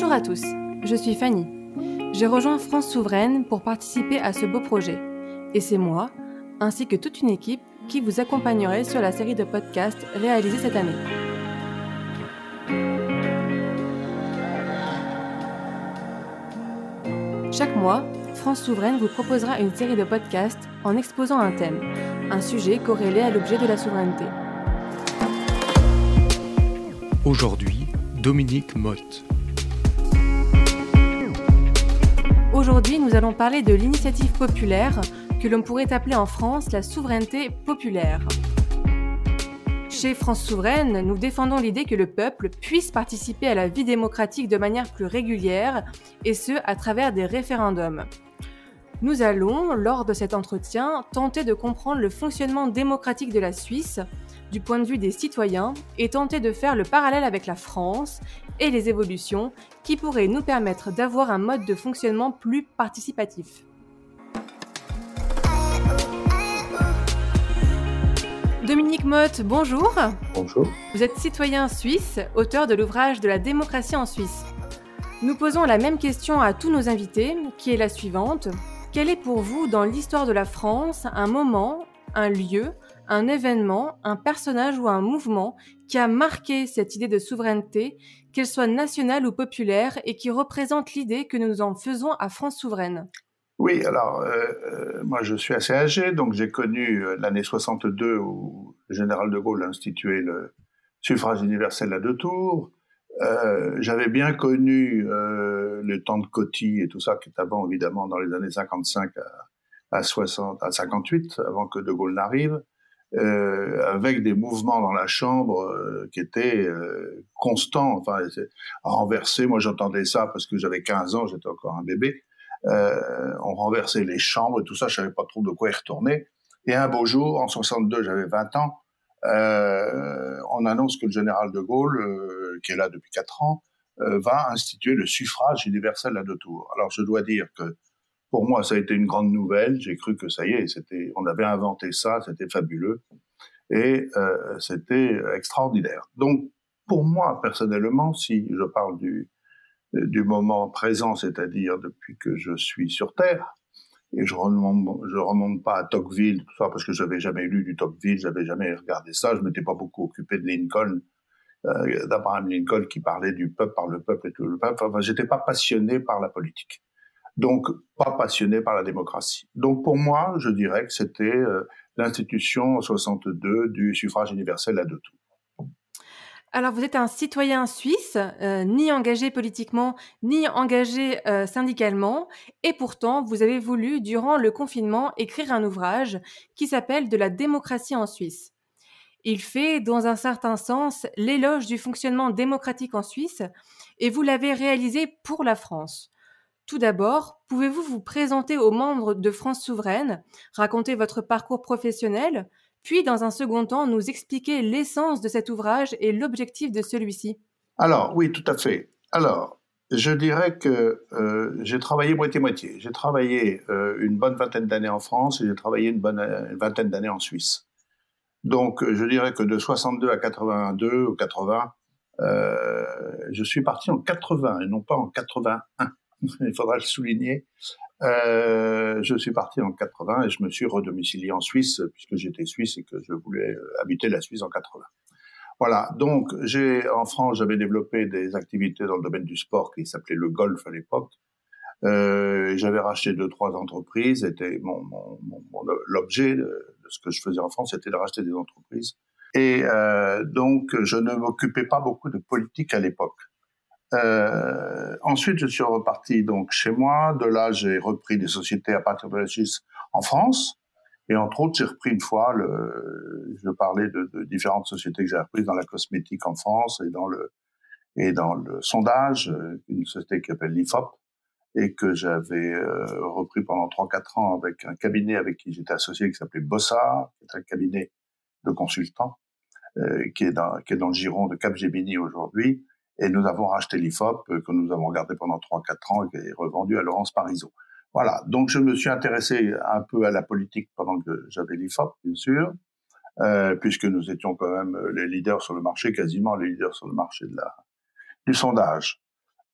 Bonjour à tous, je suis Fanny. J'ai rejoint France Souveraine pour participer à ce beau projet. Et c'est moi, ainsi que toute une équipe, qui vous accompagnerai sur la série de podcasts réalisée cette année. Chaque mois, France Souveraine vous proposera une série de podcasts en exposant un thème, un sujet corrélé à l'objet de la souveraineté. Aujourd'hui, Dominique Motte. Aujourd'hui, nous allons parler de l'initiative populaire que l'on pourrait appeler en France la souveraineté populaire. Chez France Souveraine, nous défendons l'idée que le peuple puisse participer à la vie démocratique de manière plus régulière, et ce, à travers des référendums. Nous allons, lors de cet entretien, tenter de comprendre le fonctionnement démocratique de la Suisse, du point de vue des citoyens, et tenter de faire le parallèle avec la France et les évolutions qui pourraient nous permettre d'avoir un mode de fonctionnement plus participatif. Dominique Motte, bonjour. Bonjour. Vous êtes citoyen suisse, auteur de l'ouvrage de la démocratie en Suisse. Nous posons la même question à tous nos invités, qui est la suivante. Quel est pour vous, dans l'histoire de la France, un moment, un lieu, un événement, un personnage ou un mouvement qui a marqué cette idée de souveraineté, qu'elle soit nationale ou populaire, et qui représente l'idée que nous en faisons à France souveraine oui, alors euh, euh, moi je suis assez âgé, donc j'ai connu euh, l'année 62 où le général de Gaulle a institué le suffrage universel à deux tours. J'avais bien connu le temps de Coty et tout ça qui est avant évidemment dans les années 55 à, 60, à 58, avant que de Gaulle n'arrive. Avec des mouvements dans la chambre qui étaient constants, enfin renversés. Moi, j'entendais ça parce que j'avais 15 ans, j'étais encore un bébé. Euh, on renversait les chambres et tout ça, je savais pas trop de quoi y retourner. Et un beau jour, en 62, j'avais 20 ans, euh, on annonce que le général de Gaulle, euh, qui est là depuis 4 ans, euh, va instituer le suffrage universel à deux tours. Alors je dois dire que pour moi, ça a été une grande nouvelle. J'ai cru que ça y est, c'était, on avait inventé ça, c'était fabuleux et euh, c'était extraordinaire. Donc pour moi personnellement, si je parle du du moment présent, c'est-à-dire depuis que je suis sur Terre. Et je remonte, je remonte pas à Tocqueville, tout ça, parce que j'avais jamais lu du Tocqueville, j'avais jamais regardé ça, je m'étais pas beaucoup occupé de Lincoln, euh, d'Abraham Lincoln qui parlait du peuple par le peuple et tout le peuple. Enfin, j'étais pas passionné par la politique. Donc, pas passionné par la démocratie. Donc, pour moi, je dirais que c'était euh, l'institution 62 du suffrage universel à deux tours. Alors, vous êtes un citoyen suisse, euh, ni engagé politiquement, ni engagé euh, syndicalement, et pourtant, vous avez voulu, durant le confinement, écrire un ouvrage qui s'appelle De la démocratie en Suisse. Il fait, dans un certain sens, l'éloge du fonctionnement démocratique en Suisse, et vous l'avez réalisé pour la France. Tout d'abord, pouvez-vous vous présenter aux membres de France Souveraine, raconter votre parcours professionnel, puis dans un second temps nous expliquer l'essence de cet ouvrage et l'objectif de celui-ci? Alors oui, tout à fait. Alors, je dirais que euh, j'ai travaillé moitié-moitié. J'ai travaillé euh, une bonne vingtaine d'années en France et j'ai travaillé une bonne vingtaine d'années en Suisse. Donc, je dirais que de 62 à 82 ou 80, euh, je suis parti en 80 et non pas en 81. Il faudra le souligner. Euh, je suis parti en 80 et je me suis redomicilié en Suisse puisque j'étais suisse et que je voulais euh, habiter la Suisse en 80. Voilà. Donc, j'ai en France, j'avais développé des activités dans le domaine du sport qui s'appelait le golf à l'époque. Euh, j'avais racheté deux trois entreprises. Était mon, l'objet de, ce que je faisais en France, c'était de racheter des entreprises. Et donc, je ne m'occupais pas beaucoup de politique à l'époque. Euh, ensuite, je suis reparti donc chez moi. De là, j'ai repris des sociétés à partir de la Suisse en France. Et entre autres, j'ai repris une fois, le, je parlais de, de différentes sociétés que j'ai reprises dans la cosmétique en France et dans le, et dans le sondage, euh, une société qui s'appelle l'IFOP et que j'avais euh, repris pendant 3-4 ans avec un cabinet avec qui j'étais associé qui s'appelait Bossa, qui est un cabinet de consultants, euh, qui, est dans, qui est dans le giron de Capgemini aujourd'hui et nous avons racheté l'IFOP, euh, que nous avons gardé pendant 3-4 ans et revendu à Laurence Parisot. Voilà, donc je me suis intéressé un peu à la politique pendant que j'avais l'IFOP, bien sûr, euh, puisque nous étions quand même les leaders sur le marché, quasiment les leaders sur le marché de la, du sondage.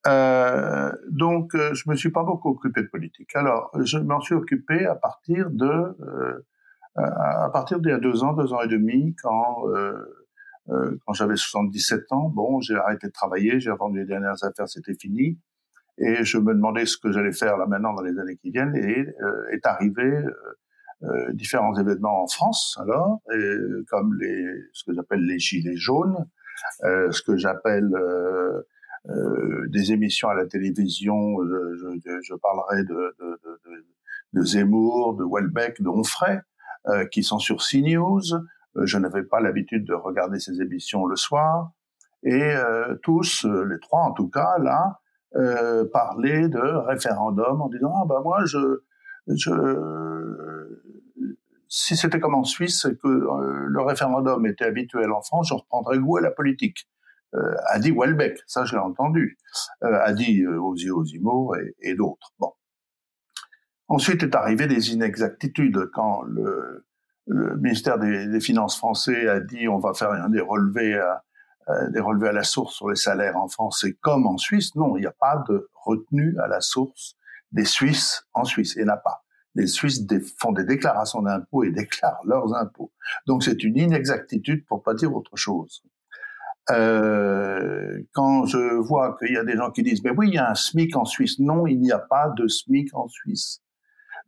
Euh, donc, euh, je me suis pas beaucoup occupé de politique. Alors, je m'en suis occupé à partir de, euh, à partir d'il y a deux ans, deux ans et demi, quand, quand j'avais 77 ans. Bon, j'ai arrêté de travailler, j'ai vendu les dernières affaires, c'était fini. Et je me demandais ce que j'allais faire là maintenant dans les années qui viennent. Et est arrivé différents événements en France, alors, et, comme les, ce que j'appelle les gilets jaunes, ce que j'appelle euh, des émissions à la télévision, je, je, je parlerai de, de, de, de, Zemmour, de Welbeck, de Onfray, euh, qui sont sur CNews. Euh, je n'avais pas l'habitude de regarder ces émissions le soir. Et tous, les trois en tout cas, là, euh, parlaient de référendum en disant ah ben moi je je si c'était comme en Suisse que le référendum était habituel en France, je reprendrais goût à la politique euh, a dit Welbeck, ça je l'ai entendu, euh, a dit euh, Ozzy Ozimo et, et d'autres. Bon. Ensuite est arrivé des inexactitudes quand le, le ministère des, Finances français a dit on va faire des relevés à, des relevés à la source sur les salaires en France et comme en Suisse. Non, il n'y a pas de retenue à la source des Suisses en Suisse. Il n'y en a pas. Les Suisses font des déclarations d'impôts et déclarent leurs impôts. Donc c'est une inexactitude pour pas dire autre chose. Euh, quand je vois qu'il y a des gens qui disent mais oui il y a un SMIC en Suisse non il n'y a pas de SMIC en Suisse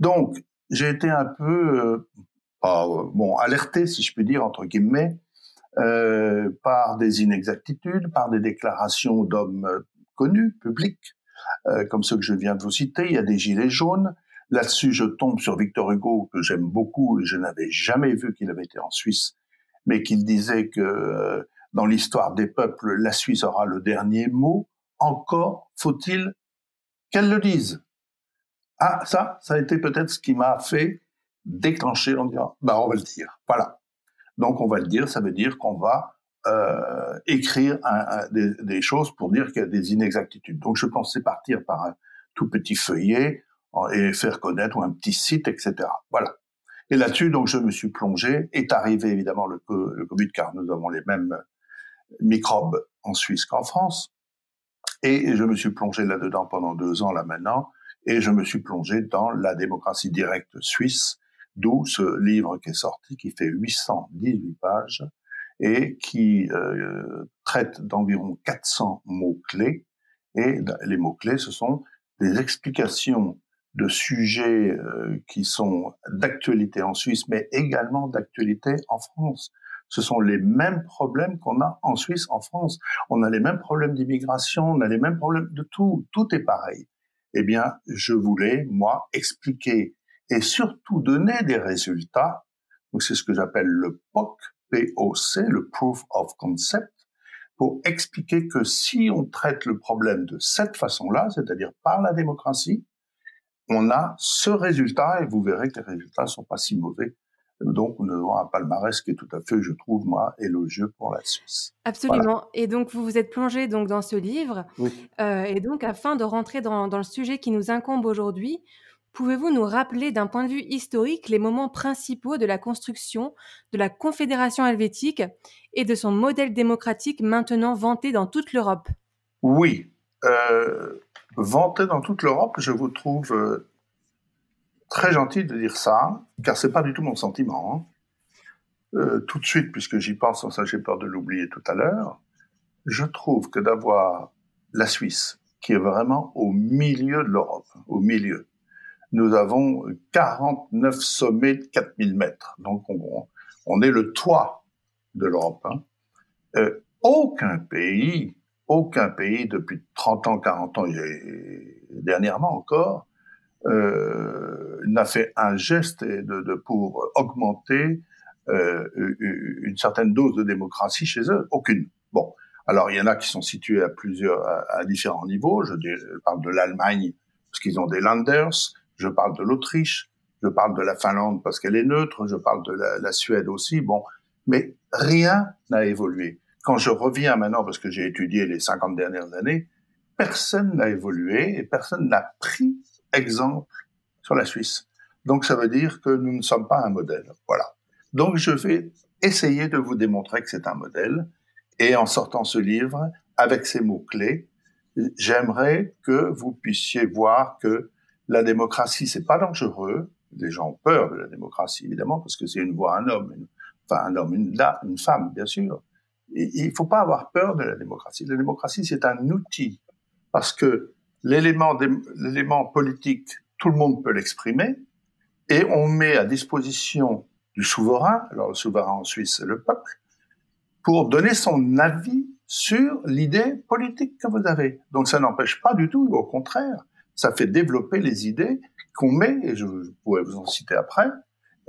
donc j'ai été un peu euh, bon alerté si je puis dire entre guillemets euh, par des inexactitudes par des déclarations d'hommes euh, connus publics euh, comme ceux que je viens de vous citer il y a des gilets jaunes là-dessus je tombe sur Victor Hugo que j'aime beaucoup et je n'avais jamais vu qu'il avait été en Suisse mais qu'il disait que dans l'histoire des peuples, la Suisse aura le dernier mot. Encore faut-il qu'elle le dise. Ah, ça, ça a été peut-être ce qui m'a fait déclencher en disant, bah, on va le dire. Voilà. Donc, on va le dire, ça veut dire qu'on va euh, écrire des, des, choses pour dire qu'il y a des inexactitudes. Donc, je pensais partir par un tout petit feuillet et faire connaître ou un petit site, etc. Voilà. Et là-dessus, donc, je me suis plongé. Est arrivé évidemment le, le Covid, car nous avons les mêmes microbes en Suisse qu'en France. Et je me suis plongé là-dedans pendant deux ans, là maintenant, et je me suis plongé dans la démocratie directe suisse, d'où ce livre qui est sorti, qui fait 818 pages et qui euh, traite d'environ 400 mots-clés. Et les mots-clés, ce sont des explications de sujets euh, qui sont d'actualité en Suisse, mais également d'actualité en France ce sont les mêmes problèmes qu'on a en Suisse, en France. On a les mêmes problèmes d'immigration, on a les mêmêmes problèmes de tout. Tout est pareil. Eh bien, je voulais, moi, expliquer et surtout donner des résultats. Donc, c'est ce que j'appelle le POC, POC, le Proof of Concept, pour expliquer que si on traite le problème de cette façon-là, c'est-à-dire par la démocratie, on a ce résultat et vous verrez que les résultats ne sont pas si mauvais donc, nous avons un palmarès qui est tout à fait, je trouve, moi, élogieux pour la Suisse. Absolument. Et donc, vous vous êtes plongé donc dans ce livre. Oui. Euh, et donc, afin de rentrer dans, dans le sujet qui nous incombe aujourd'hui, pouvez-vous nous rappeler d'un point de vue historique les moments principaux de la construction de la Confédération helvétique et de son modèle démocratique maintenant vanté dans toute l'Europe? Oui. Euh, vanté dans toute l'Europe, je vous trouve euh, très gentil de dire ça, car c'est pas du tout mon sentiment. Hein. Euh, tout de suite, puisque j'y pense, sans ça j'ai peur de l'oublier tout à l'heure, je trouve que d'avoir la Suisse, qui est vraiment au milieu de l'Europe, au milieu, nous avons 49 sommets de 4000 mètres, donc on, est le toit de l'Europe. Hein. Euh, aucun pays, aucun pays depuis 30 ans, 40 ans, et dernièrement encore, euh, n'a fait un geste pour augmenter euh, une certaine dose de démocratie chez eux Aucune. Bon, alors il y en a qui sont situés à plusieurs, à, différents niveaux. Je, je, parle de l'Allemagne parce qu'ils ont des Landers. Je parle de l'Autriche. Je parle de la Finlande parce qu'elle est neutre. Je parle de la, Suède aussi. Bon, mais rien n'a évolué. Quand je reviens maintenant, parce que j'ai étudié les 50 dernières années, personne n'a évolué et personne n'a pris exemple sur la Suisse. Donc ça veut dire que nous ne sommes pas un modèle. Voilà. Donc je vais essayer de vous démontrer que c'est un modèle et en sortant ce livre avec ces mots-clés, j'aimerais que vous puissiez voir que la démocratie, c'est pas dangereux. Les gens ont peur de la démocratie, évidemment, parce que c'est une voix, un homme, enfin un homme, une, une femme, bien sûr. Et, il faut pas avoir peur de la démocratie. La démocratie, c'est un outil, parce que l'élément, l'élément politique, tout le monde peut l'exprimer, et on met à disposition du souverain, alors le souverain en Suisse, c'est le peuple, pour donner son avis sur l'idée politique que vous avez. Donc ça n'empêche pas du tout, au contraire, ça fait développer les idées qu'on met, et je, pourrais vous en citer après,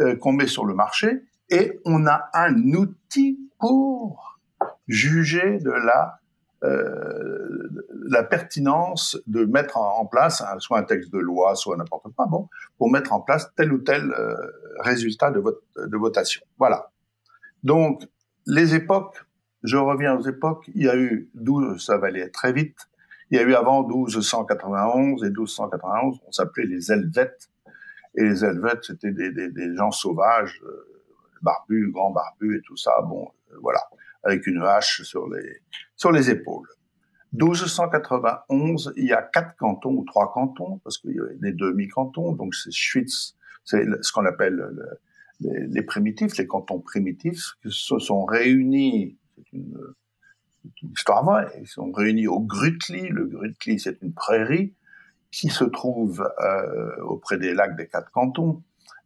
euh, qu'on met sur le marché, et on a un outil pour juger de la euh, pertinence de mettre en, place soit un texte de loi, soit n'importe quoi, bon, pour mettre en place tel ou tel euh, résultat de, vote, de votation. Voilà. Donc, les époques, je reviens aux époques, il y a eu 12, ça va aller très vite, il y a eu avant 1291 et 1291, on s'appelait les Helvètes, et les Helvètes, c'était des, gens sauvages, euh, barbus, grands barbus et tout ça, bon, euh, voilà, avec une hache sur les, sur les épaules. 1291, il y a quatre cantons ou trois cantons, parce qu'il y avait des demi-cantons, donc c'est Schwytz, c'est ce qu'on appelle le, les, primitifs, les cantons primitifs, qui se sont réunis, c'est une, une, histoire vraie, ils sont réunis au Grutli. Le Grutli, c'est une prairie qui se trouve euh, auprès des lacs des quatre cantons.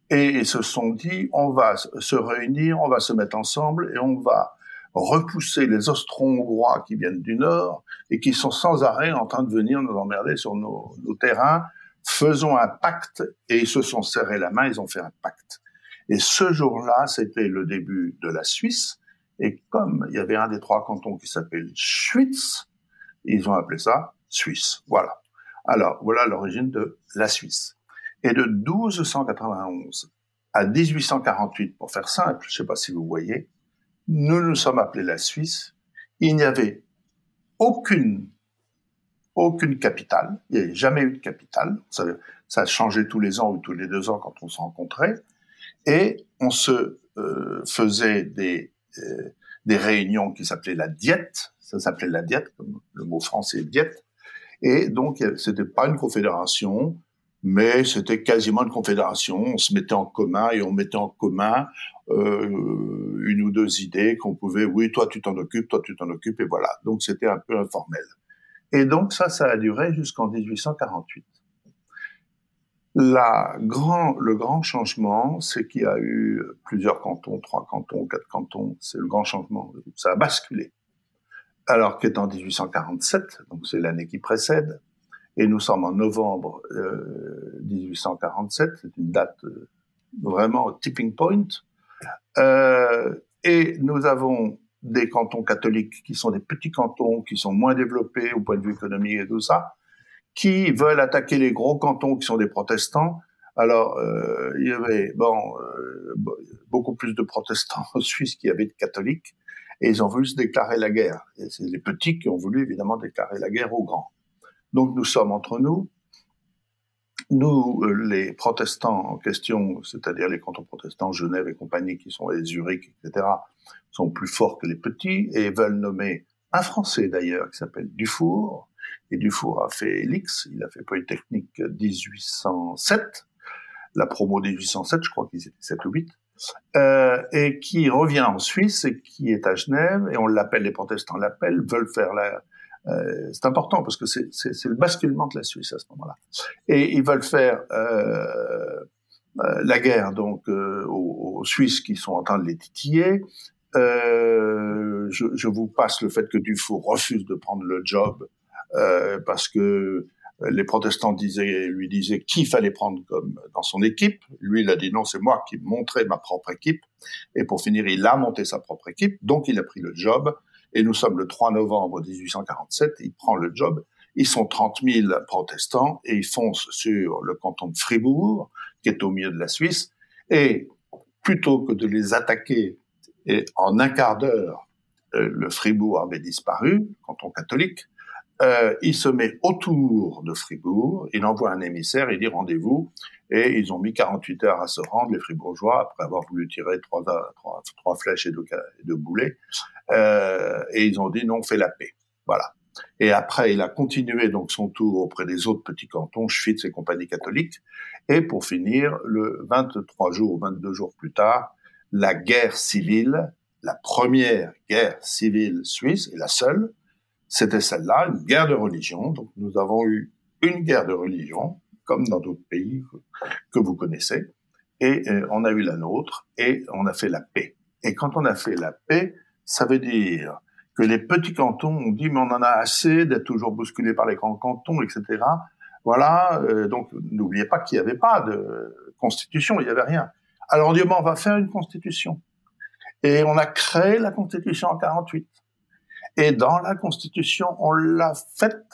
Et ils se sont dit, on va se réunir, on va se mettre ensemble et on va repousser les Austro-Hongrois qui viennent du nord et qui sont sans arrêt en train de venir nous emmerder sur nos, nos terrains. Faisons un pacte et ils se sont serrés la main, ils ont fait un pacte. Et ce jour-là, c'était le début de la Suisse. Et comme il y avait un des trois cantons qui s'appelle Schwytz, ils ont appelé ça Suisse. Voilà. Alors, voilà l'origine de la Suisse. Et de 1291 à 1848, pour faire simple, je ne sais pas si vous voyez, nous nous sommes appelés la Suisse. Il n'y avait aucune, aucune capitale. Il n'y avait jamais eu de capitale. Ça, ça changeait tous les ans ou tous les deux ans quand on se rencontrait et on se euh, faisait des, des réunions qui s'appelaient la diète, ça s'appelait la diète, comme le mot français diète, et donc c'était pas une confédération, mais c'était quasiment une confédération. On se mettait en commun et on mettait en commun euh, une ou deux idées qu'on pouvait, oui, toi tu t'en occupes, toi tu t'en occupes, et voilà. Donc c'était un peu informel. Et donc ça, ça a duré jusqu'en 1848. La grand, le grand changement, c'est qu'il y a eu plusieurs cantons, trois cantons, quatre cantons. C'est le grand changement. Ça a basculé. Alors en 1847, donc c'est l'année qui précède, et nous sommes en novembre euh, 1847, c'est une date euh, vraiment tipping point. Euh, et nous avons des cantons catholiques qui sont des petits cantons, qui sont moins développés au point de vue économique et tout ça, qui veulent attaquer les gros cantons qui sont des protestants. Alors, euh, il y avait bon euh, beaucoup plus de protestants en Suisse qu'il y avait de catholiques, et ils ont voulu se déclarer la guerre. C'est les petits qui ont voulu évidemment déclarer la guerre aux grands. Donc nous sommes entre nous. Nous, euh, les protestants en question, c'est-à-dire les cantons protestants, Genève et compagnie, qui sont les Zurich, etc., sont plus forts que les petits et veulent nommer un Français d'ailleurs qui s'appelle Dufour, et Dufour a fait l'X, il a fait Polytechnique 1807, la promo 1807, je crois qu'ils étaient 7 ou 8, euh, et qui revient en Suisse et qui est à Genève, et on l'appelle, les protestants l'appellent, veulent faire la... Euh, c'est important parce que c'est le basculement de la Suisse à ce moment-là. Et ils veulent faire euh, euh la guerre donc euh, aux, aux, Suisses qui sont en train de les titiller. Euh, je, je, vous passe le fait que Dufour refuse de prendre le job euh, parce que les protestants disaient, lui disaient qui fallait prendre comme dans son équipe. Lui, il a dit non, c'est moi qui montrais ma propre équipe. Et pour finir, il a monté sa propre équipe, donc il a pris le job. Et nous sommes le 3 novembre 1847, il prend le job. Ils sont 30 000 protestants et ils foncent sur le canton de Fribourg, qui est au milieu de la Suisse. Et plutôt que de les attaquer, et en un quart d'heure, euh, le Fribourg avait disparu, canton catholique, euh, il se met autour de Fribourg, il envoie un émissaire, il dit rendez-vous, et ils ont mis 48 heures à se rendre, les Fribourgeois, après avoir voulu tirer trois, trois, flèches et deux, boulets, euh, et ils ont dit non, on fait la paix. Voilà. Et après, il a continué donc son tour auprès des autres petits cantons, Schwytz et compagnie catholique. Et pour finir, le 23 jours ou 22 jours plus tard, la guerre civile, la première guerre civile suisse et la seule, c'était celle-là, une guerre de religion. Donc nous avons eu une guerre de religion, comme dans d'autres pays que vous connaissez, et euh, on a eu la nôtre, et on a fait la paix. Et quand on a fait la paix, ça veut dire que les petits cantons ont dit mais on en a assez d'être toujours bousculés par les grands cantons, etc. Voilà, euh, donc n'oubliez pas qu'il n'y avait pas de constitution, il n'y avait rien. Alors on dit on va faire une constitution. Et on a créé la constitution en 48. Et dans la constitution, on l'a faite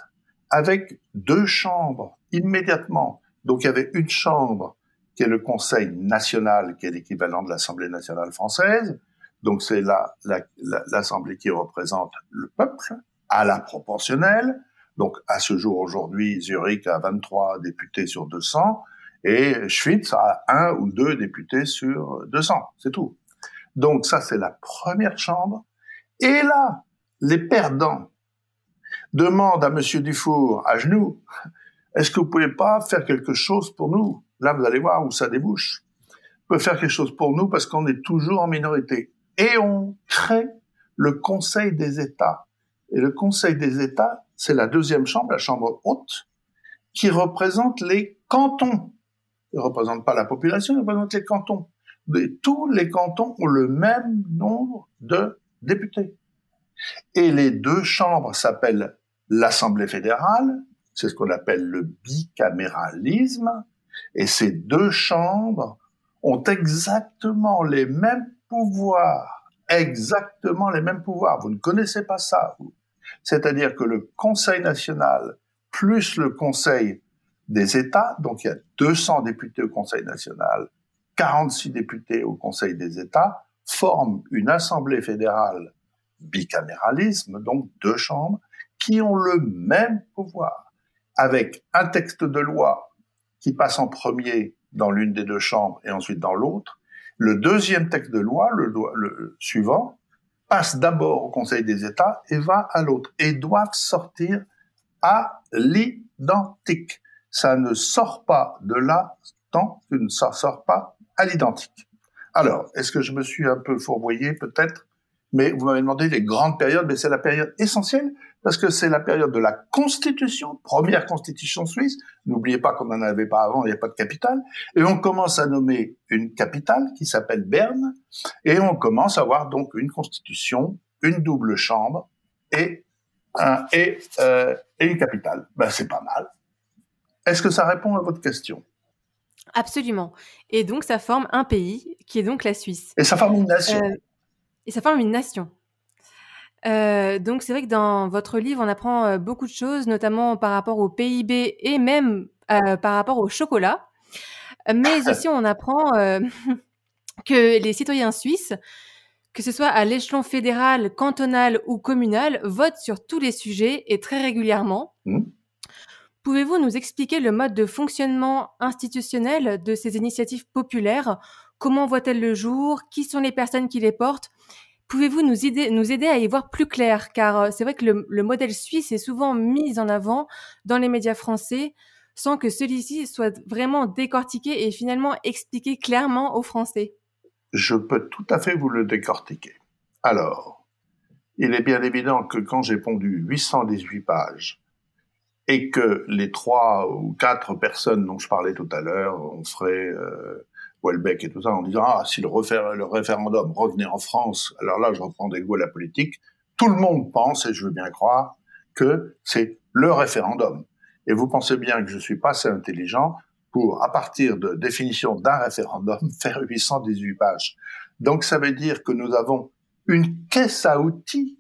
avec deux chambres immédiatement. Donc il y avait une chambre qui est le Conseil national, qui est l'équivalent de l'Assemblée nationale française. Donc c'est l'Assemblée la, qui représente le peuple à la proportionnelle. Donc à ce jour aujourd'hui, Zurich a 23 députés sur 200 et Schwytz a un ou deux députés sur 200. C'est tout. Donc ça c'est la première chambre. Et là, les perdants demandent à Monsieur Dufour, à genoux, est-ce que vous pouvez pas faire quelque chose pour nous? Là, vous allez voir où ça débouche. Vous pouvez faire quelque chose pour nous parce qu'on est toujours en minorité. Et on crée le Conseil des États. Et le Conseil des États, c'est la deuxième chambre, la chambre haute, qui représente les cantons. Il ne représente pas la population, il représente les cantons. Tous les cantons ont le même nombre de députés. Et les deux chambres s'appellent l'Assemblée fédérale, c'est ce qu'on appelle le bicaméralisme, et ces deux chambres ont exactement les mêmes pouvoirs, exactement les mêmes pouvoirs. Vous ne connaissez pas ça, vous. C'est-à-dire que le Conseil national plus le Conseil des États, donc il y a 200 députés au Conseil national, 46 députés au Conseil des États, forment une Assemblée fédérale bicaméralisme, donc deux chambres, qui ont le même pouvoir, avec un texte de loi qui passe en premier dans l'une des deux chambres et ensuite dans l'autre. Le deuxième texte de loi, le, suivant, passe d'abord au Conseil des États et va à l'autre, et doivent sortir à l'identique. Ça ne sort pas de là tant que ne sort pas à l'identique. Alors, est-ce que je me suis un peu fourvoyé peut-être? Mais vous m'avez demandé les grandes périodes, mais c'est la période essentielle parce que c'est la période de la Constitution, première Constitution suisse. N'oubliez pas qu'on n'en avait pas avant, il n'y a pas de capitale. Et on commence à nommer une capitale qui s'appelle Berne, et on commence à avoir donc une Constitution, une double chambre et un, et, euh, et une capitale. Ben c'est pas mal. Est-ce que ça répond à votre question? Absolument. Et donc ça forme un pays qui est donc la Suisse. Et ça forme une nation. Euh, et ça forme une nation. Euh, donc c'est vrai que dans votre livre, on apprend euh, beaucoup de choses, notamment par rapport au PIB et même euh, par rapport au chocolat. Mais aussi, on apprend que les citoyens suisses, que ce soit à l'échelon fédéral, cantonal ou communal, votent sur tous les sujets et très régulièrement. Mmh. Pouvez-vous nous expliquer le mode de fonctionnement institutionnel de ces initiatives populaires Comment voient-elles le jour Qui sont les personnes qui les portent Pouvez-vous nous aider, à y voir plus clair? Car euh, c'est vrai que le, modèle suisse est souvent mis en avant dans les médias français sans que celui-ci soit vraiment décortiqué et finalement expliqué clairement aux Français. Je peux tout à fait vous le décortiquer. Alors, il est bien évident que quand j'ai pondu 818 pages et que les trois ou quatre personnes dont je parlais tout à l'heure, on ferait euh, Welbeck et tout ça, en disant ah si le, le référendum revenait en France, alors là je reprends des goûts à la politique. Tout le monde pense, et je veux bien croire, que c'est le référendum. Et vous pensez bien que je suis pas assez intelligent pour, à partir de définition d'un référendum, faire 818 pages. Donc ça veut dire que nous avons une caisse à outils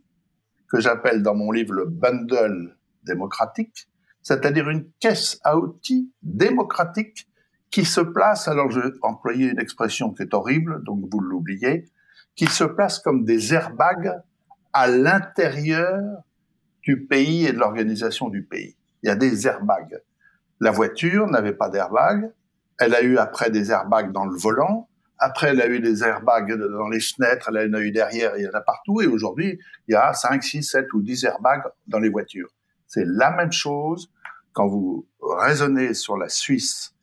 que j'appelle dans mon livre le bundle démocratique, c'est-à-dire une caisse à outils démocratique qui se place, alors je vais employer une expression qui est horrible, donc vous l'oubliez, qui se place comme des airbags à l'intérieur du pays et de l'organisation du pays. Il y a des airbags. La voiture n'avait pas d'airbag, elle a eu après des airbags dans le volant, Après, elle a eu des airbags dans les fenêtres, elle en a eu derrière, il y en a partout. Et aujourd'hui, il y a 5, 6, 7 ou 10 airbags dans les voitures. C'est la même chose quand vous raisonnez sur la Suisse.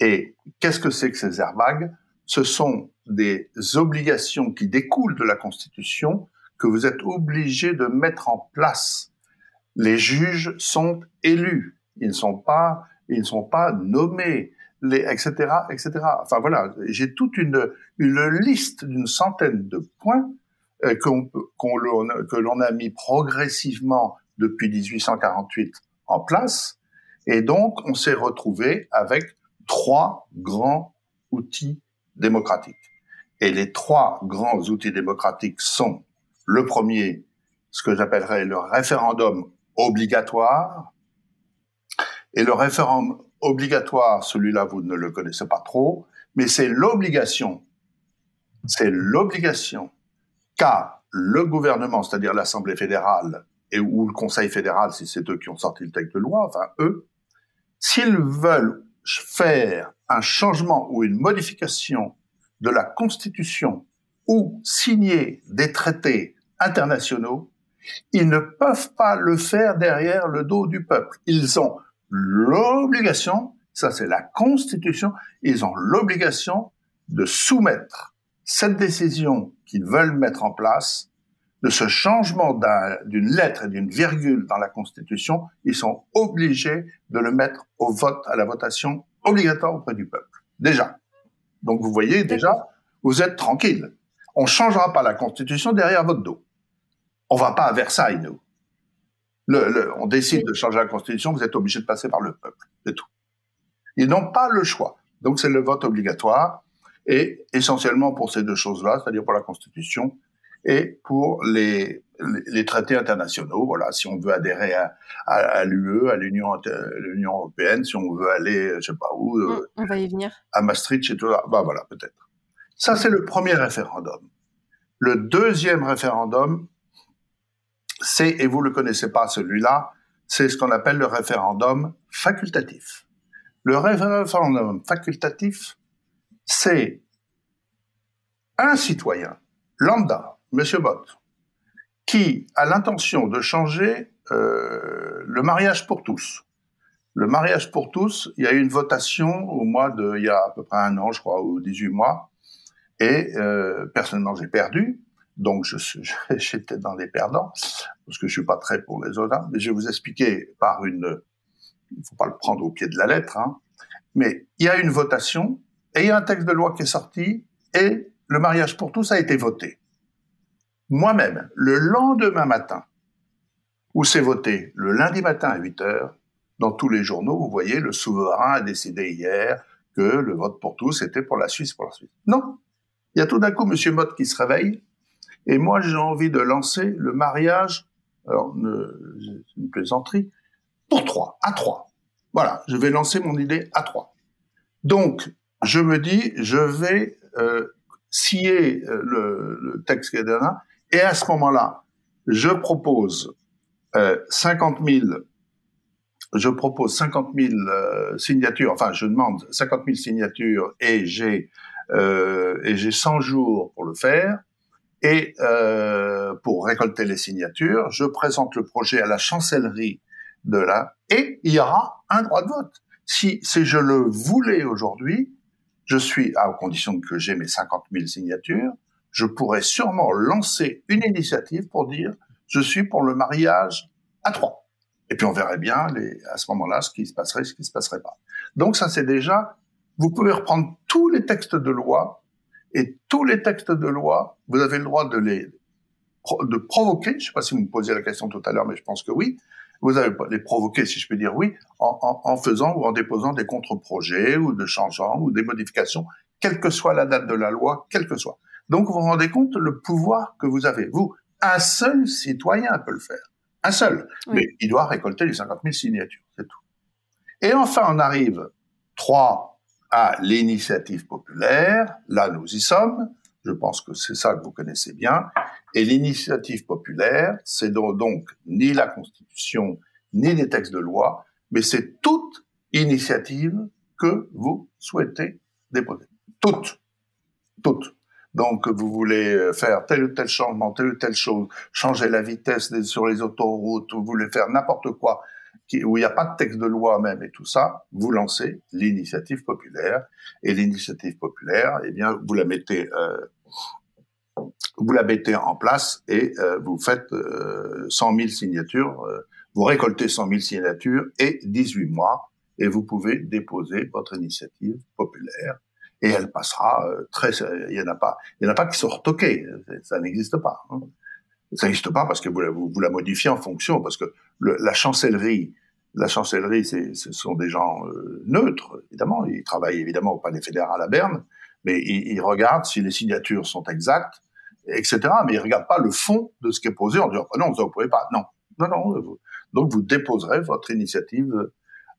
Et qu'est-ce que c'est que ces airbags? Ce sont des obligations qui découlent de la Constitution que vous êtes obligé de mettre en place. Les juges sont élus, ils ne sont pas, ils ne sont pas nommés etc., etc. Enfin voilà, j'ai toute une, liste d'une centaine de points euh, que l'on a mis progressivement depuis 1848 en place. Et donc, on s'est retrouvé avec trois grands outils démocratiques. Et les trois grands outils démocratiques sont le premier, ce que j'appellerais le référendum obligatoire. Et le référendum obligatoire, celui-là, vous ne le connaissez pas trop, mais c'est l'obligation, c'est l'obligation qu'a le gouvernement, c'est-à-dire l'Assemblée fédérale et ou le Conseil fédéral, si c'est eux qui ont sorti le texte de loi, enfin eux, s'ils veulent faire un changement ou une modification de la Constitution ou signer des traités internationaux, ils ne peuvent pas le faire derrière le dos du peuple. Ils ont l'obligation, ça c'est la Constitution, ils ont l'obligation de soumettre cette décision qu'ils veulent mettre en place, de ce changement d'une lettre et d'une virgule dans la Constitution, ils sont obligés de le mettre au vote, à la votation obligatoire auprès du peuple. Déjà. Donc vous voyez, déjà, vous êtes tranquille. On changera pas la Constitution derrière votre dos. On va pas à Versailles, nous on décide de changer la Constitution, vous êtes obligé de passer par le peuple, c'est tout. Ils n'ont pas le choix. Donc c'est le vote obligatoire, et essentiellement pour ces deux choses-là, c'est-à-dire pour la Constitution et pour les, les, traités internationaux. Voilà, si on veut adhérer à, à, l'UE, à l'Union l'Union européenne, si on veut aller, je sais pas où, euh, on va y venir. à Maastricht et tout, bah voilà, peut-être. Ça c'est le premier référendum. Le deuxième référendum, c'est, et vous ne le connaissez pas celui-là, c'est ce qu'on appelle le référendum facultatif. Le référendum facultatif, c'est un citoyen lambda, Monsieur Bott, qui a l'intention de changer euh, le mariage pour tous. Le mariage pour tous, il y a eu une votation au mois de, il y a à peu près un an, je crois, ou 18 mois, et euh, personnellement j'ai perdu, donc, j'étais dans les perdants, parce que je suis pas très pour les autres. Hein. Mais je vais vous expliquer par une, il faut pas le prendre au pied de la lettre, hein. mais il y a une votation, et il y a un texte de loi qui est sorti, et le mariage pour tous a été voté. Moi-même, le lendemain matin, où c'est voté, le lundi matin à 8 heures, dans tous les journaux, vous voyez, le souverain a décidé hier que le vote pour tous était pour la Suisse, pour la Suisse. Non. Il y a tout d'un coup Monsieur Mott qui se réveille et moi, j'ai envie de lancer le mariage, alors une plaisanterie, pour trois, à trois. Voilà, je vais lancer mon idée à trois. Donc, je me dis, je vais euh, scier euh, le, le texte Gadana, et à ce moment-là, je propose euh, 50 000 je propose 50 000 euh, signatures, enfin je demande 50 000 signatures et j'ai euh, et j'ai 100 jours pour le faire. Et euh, pour récolter les signatures, je présente le projet à la chancellerie de la et il y aura un droit de vote. Si, si je le voulais aujourd'hui, je suis à condition que j'ai mes 50 000 signatures, je pourrais sûrement lancer une initiative pour dire je suis pour le mariage à trois. Et puis on verrait bien à ce moment-là ce qui se passerait, ce qui se passerait pas. Donc ça c'est déjà, vous pouvez reprendre tous les textes de loi et tous les textes de loi, vous avez le droit de les de provoquer. Je ne sais pas si vous me posiez la question tout à l'heure, mais je pense que oui. Vous avez les provoquer, si je peux dire oui, en, faisant ou en déposant des contre-projets ou de changements ou des modifications, quelle que soit la date de la loi, quelle que soit. Donc vous vous rendez compte le pouvoir que vous avez. Vous, un seul citoyen peut le faire. Un seul. Mais il doit récolter les 50 000 signatures, c'est tout. Et enfin, on arrive, trois, à l'initiative populaire. Là, nous y sommes. Je pense que c'est ça que vous connaissez bien. Et l'initiative populaire, c'est donc ni la Constitution, ni les textes de loi, mais c'est toute initiative que vous souhaitez déposer. Toute. toutes. Donc, vous voulez faire tel ou tel changement, telle ou telle chose, changer la vitesse sur les autoroutes, vous voulez faire n'importe quoi, où il n'y a pas de texte de loi même et tout ça, vous lancez l'initiative populaire. Et l'initiative populaire, eh bien, vous la mettez, euh, vous la mettez en place et euh, vous faites euh, 100 000 signatures, euh, vous récoltez 100 000 signatures et 18 mois, et vous pouvez déposer votre initiative populaire et elle passera euh, très. Il y en a pas, il y en a pas qui sont retoqués. Ça n'existe pas. Hein. Ça n'existe pas parce que vous, vous, la modifiez en fonction, parce que la chancellerie, la chancellerie, ce sont des gens euh, neutres, évidemment. Ils travaillent évidemment au palais fédéral à Berne, mais ils, ils, regardent si les signatures sont exactes, etc. Mais ils regardent pas le fond de ce qui est posé en disant oh non, vous ne pouvez pas. Non, non, non. Donc vous déposerez votre initiative euh,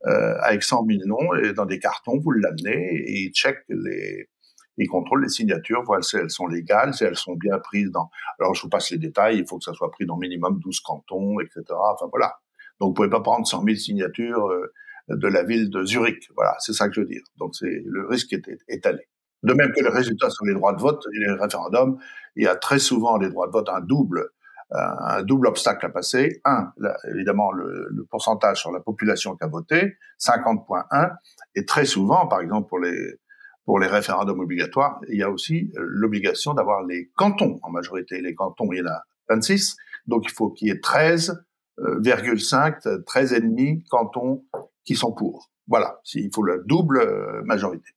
avec 100 000 noms et dans des cartons, vous l'amenez et ils checkent les, ils contrôlent les signatures, voient si elles sont légales, si elles sont bien prises dans. Alors je vous passe les détails, il faut que ça soit pris dans minimum 12 cantons, etc. Enfin voilà. Donc vous pouvez pas prendre 100 000 signatures euh, de la ville de Zurich. Voilà, c'est ça que je veux dire. Donc c'est le risque est étalé. De même que les résultats sur les droits de vote et les référendums, il y a très souvent les droits de vote un double un double obstacle à passer. Un, évidemment, le, pourcentage sur la population qui a voté, 50.1, et très souvent, par exemple pour les pour les référendums obligatoires, il y a aussi l'obligation d'avoir les cantons en majorité. Les cantons, il y en a 26, donc il faut qu'il y ait 13,5, 13 et demi cantons qui sont pour. Voilà, il faut la double euh, majorité.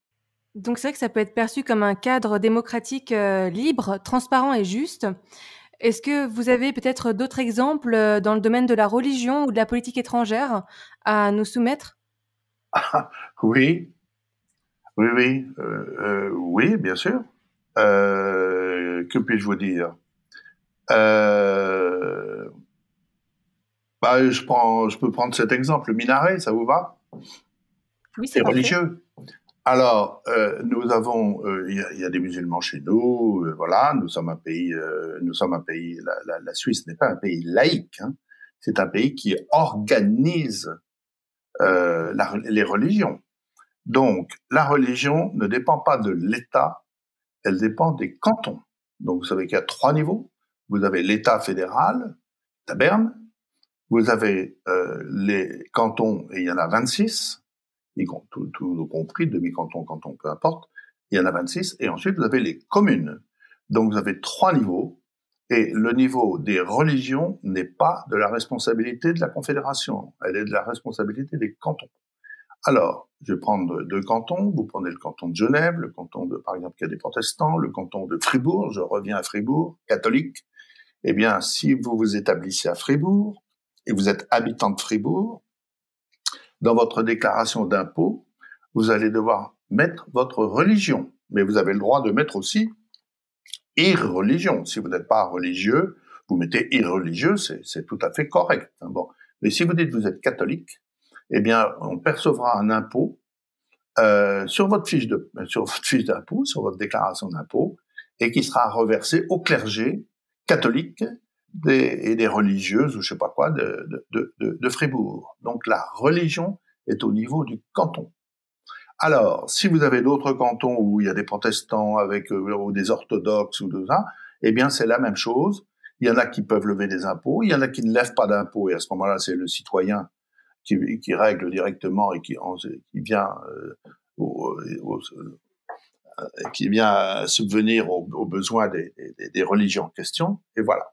Donc c'est vrai que ça peut être perçu comme un cadre démocratique euh, libre, transparent et juste. Est-ce que vous avez peut-être d'autres exemples euh, dans le domaine de la religion ou de la politique étrangère à nous soumettre? Oui, oui, oui, euh, euh, oui, bien sûr. Euh, que puis-je vous dire? Bah, je, prends, je peux prendre cet exemple, le minaret, ça vous va? Oui, c'est religieux. Alors, euh, nous avons, euh, il y, y, a des musulmans chez nous, euh, voilà, nous sommes un pays, euh, nous sommes un pays, la, la, la Suisse n'est pas un pays laïque, hein, c'est un pays qui organise la, les religions. Donc, la religion ne dépend pas de l'État, elle dépend des cantons. Donc, vous savez qu'il y a trois niveaux. Vous avez l'État fédéral, à Berne, vous avez les cantons, et il y en a 26, tout, compris, demi-canton, canton, peu importe. Il y en a 26. Et ensuite, vous avez les communes. Donc, vous avez trois niveaux. Et le niveau des religions n'est pas de la responsabilité de la Confédération. Elle est de la responsabilité des cantons. Alors, je vais prendre deux cantons. Vous prenez le canton de Genève, le canton de, par exemple, qui a des protestants, le canton de Fribourg. Je reviens à Fribourg, catholique. Eh bien, si vous vous établissez à Fribourg et vous êtes habitant de Fribourg, dans votre déclaration d'impôt, vous allez devoir mettre votre religion. Mais vous avez le droit de mettre aussi irreligion. Si vous n'êtes pas religieux, vous mettez irreligieux, c'est tout à fait correct. Hein, bon. Mais si vous dites que vous êtes catholique, eh bien, on percevra un impôt euh, sur votre fiche de sur votre fiche d'impôt, sur votre déclaration d'impôt, et qui sera reversé au clergé catholique et des religieuses ou je sais pas quoi de, de, de, de, Fribourg. Donc la religion est au niveau du canton. Alors, si vous avez d'autres cantons où il y a des protestants avec euh, ou des orthodoxes ou de ça, eh bien c'est la même chose. Il y en a qui peuvent lever des impôts, il y en a qui ne lèvent pas d'impôts et à ce moment-là c'est le citoyen qui, qui, règle directement et qui, qui vient euh, euh, qui vient subvenir aux, aux besoins des, des, des religions en question. Et voilà.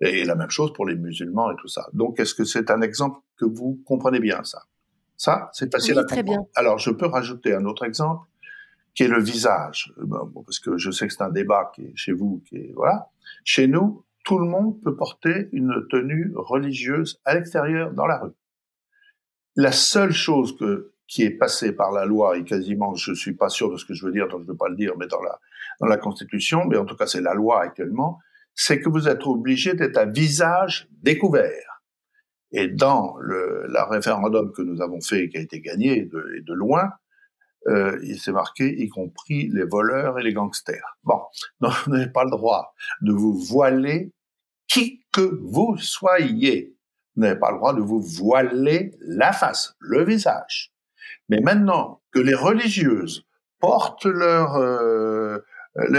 Et la même chose pour les musulmans et tout ça. Donc, est-ce que c'est un exemple que vous comprenez bien, ça? Ça, c'est facile oui, à comprendre. Bien. Alors, je peux rajouter un autre exemple, qui est le visage. Bon, parce que je sais que c'est un débat qui est chez vous, qui est, voilà. Chez nous, tout le monde peut porter une tenue religieuse à l'extérieur, dans la rue. La seule chose que, qui est passée par la loi, et quasiment, je suis pas sûr de ce que je veux dire, donc je ne veux pas le dire, mais dans la, dans la Constitution, mais en tout cas c'est la loi actuellement, c'est que vous êtes obligé d'être à visage découvert. Et dans le la référendum que nous avons fait, qui a été gagné de, de loin, euh, il s'est marqué, y compris les voleurs et les gangsters. Bon, donc vous n'avez pas le droit de vous voiler qui que vous soyez. Vous n'avez pas le droit de vous voiler la face, le visage. Mais maintenant que les religieuses portent leur euh,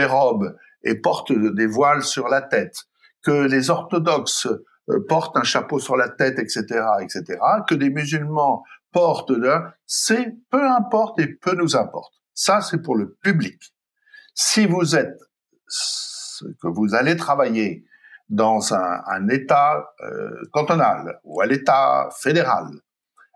robes et portent des voiles sur la tête, que les orthodoxes euh, portent un chapeau sur la tête, etc., etc., que des musulmans portent c'est peu importe et peu nous importe. Ça, c'est pour le public. Si vous êtes, que vous allez travailler dans un, un État euh, cantonal ou à l'État fédéral,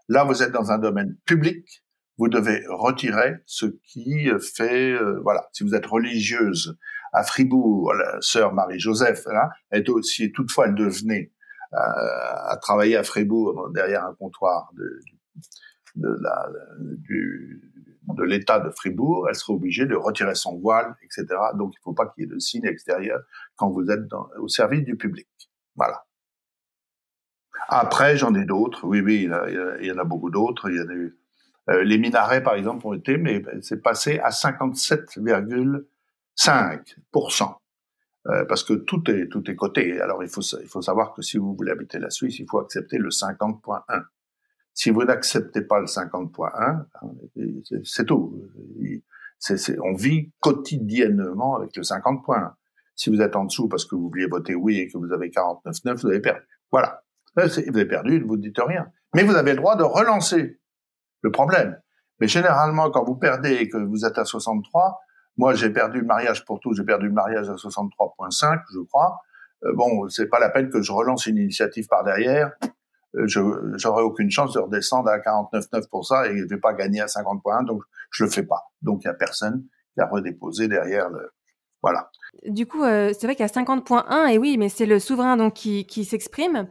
là, vous êtes dans un domaine public, vous devez retirer ce qui fait, euh, voilà, si vous êtes religieuse à Fribourg, la sœur Marie-Joseph, hein, est aussi, toutefois, elle devenait euh, à travailler à Fribourg derrière un comptoir de, de l'État de Fribourg, elle serait obligée de retirer son voile, etc. Donc, il ne faut pas qu'il y ait de signe extérieur quand vous êtes au service du public. Voilà. Après, j'en ai d'autres. Oui, oui, il y, en a beaucoup d'autres. Il y en a eu. Euh, les minarets, par exemple, ont été, mais c'est passé à 57,5 euh, parce que tout est tout est coté. Alors il faut il faut savoir que si vous voulez habiter la Suisse, il faut accepter le 50.1. Si vous n'acceptez pas le 50.1, c'est tout. on vit quotidiennement avec le 50 points. Si vous êtes en dessous parce que vous vouliez voter oui et que vous avez 49,9, vous avez perdu. Voilà. Vous avez perdu, vous ne dites rien. Mais vous avez le droit de relancer le problème. Mais généralement, quand vous perdez et que vous êtes à 63, moi j'ai perdu le mariage pour tous, j'ai perdu le mariage à 63.5, je crois. Euh, bon, c'est pas la peine que je relance une initiative par derrière. Euh, je j'aurais aucune chance de redescendre à 49,9 pour ça et je vais pas gagner à 50 points, donc je le fais pas. Donc il y a personne qui a redéposé derrière le voilà. Du coup, euh, c'est vrai qu'à 50.1, et oui, mais c'est le souverain donc qui s'exprime.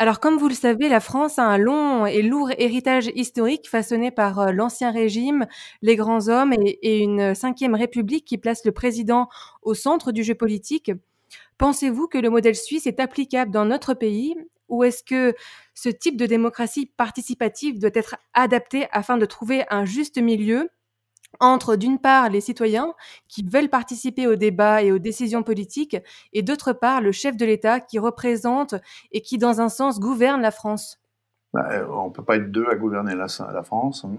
Alors, comme vous le savez, la France a un long et lourd héritage historique façonné par euh, l'Ancien Régime, les grands hommes et, et une cinquième République qui place le président au centre du jeu politique. Pensez-vous que le modèle suisse est applicable dans notre pays ou est-ce que ce type de démocratie participative doit être adapté afin de trouver un juste milieu? Entre, d'une part, les citoyens qui veulent participer au débat et aux décisions politiques, et d'autre part, le chef de l'État qui représente et qui, dans un sens, gouverne la France bah, euh, On ne peut pas être deux à gouverner la, France. Hein.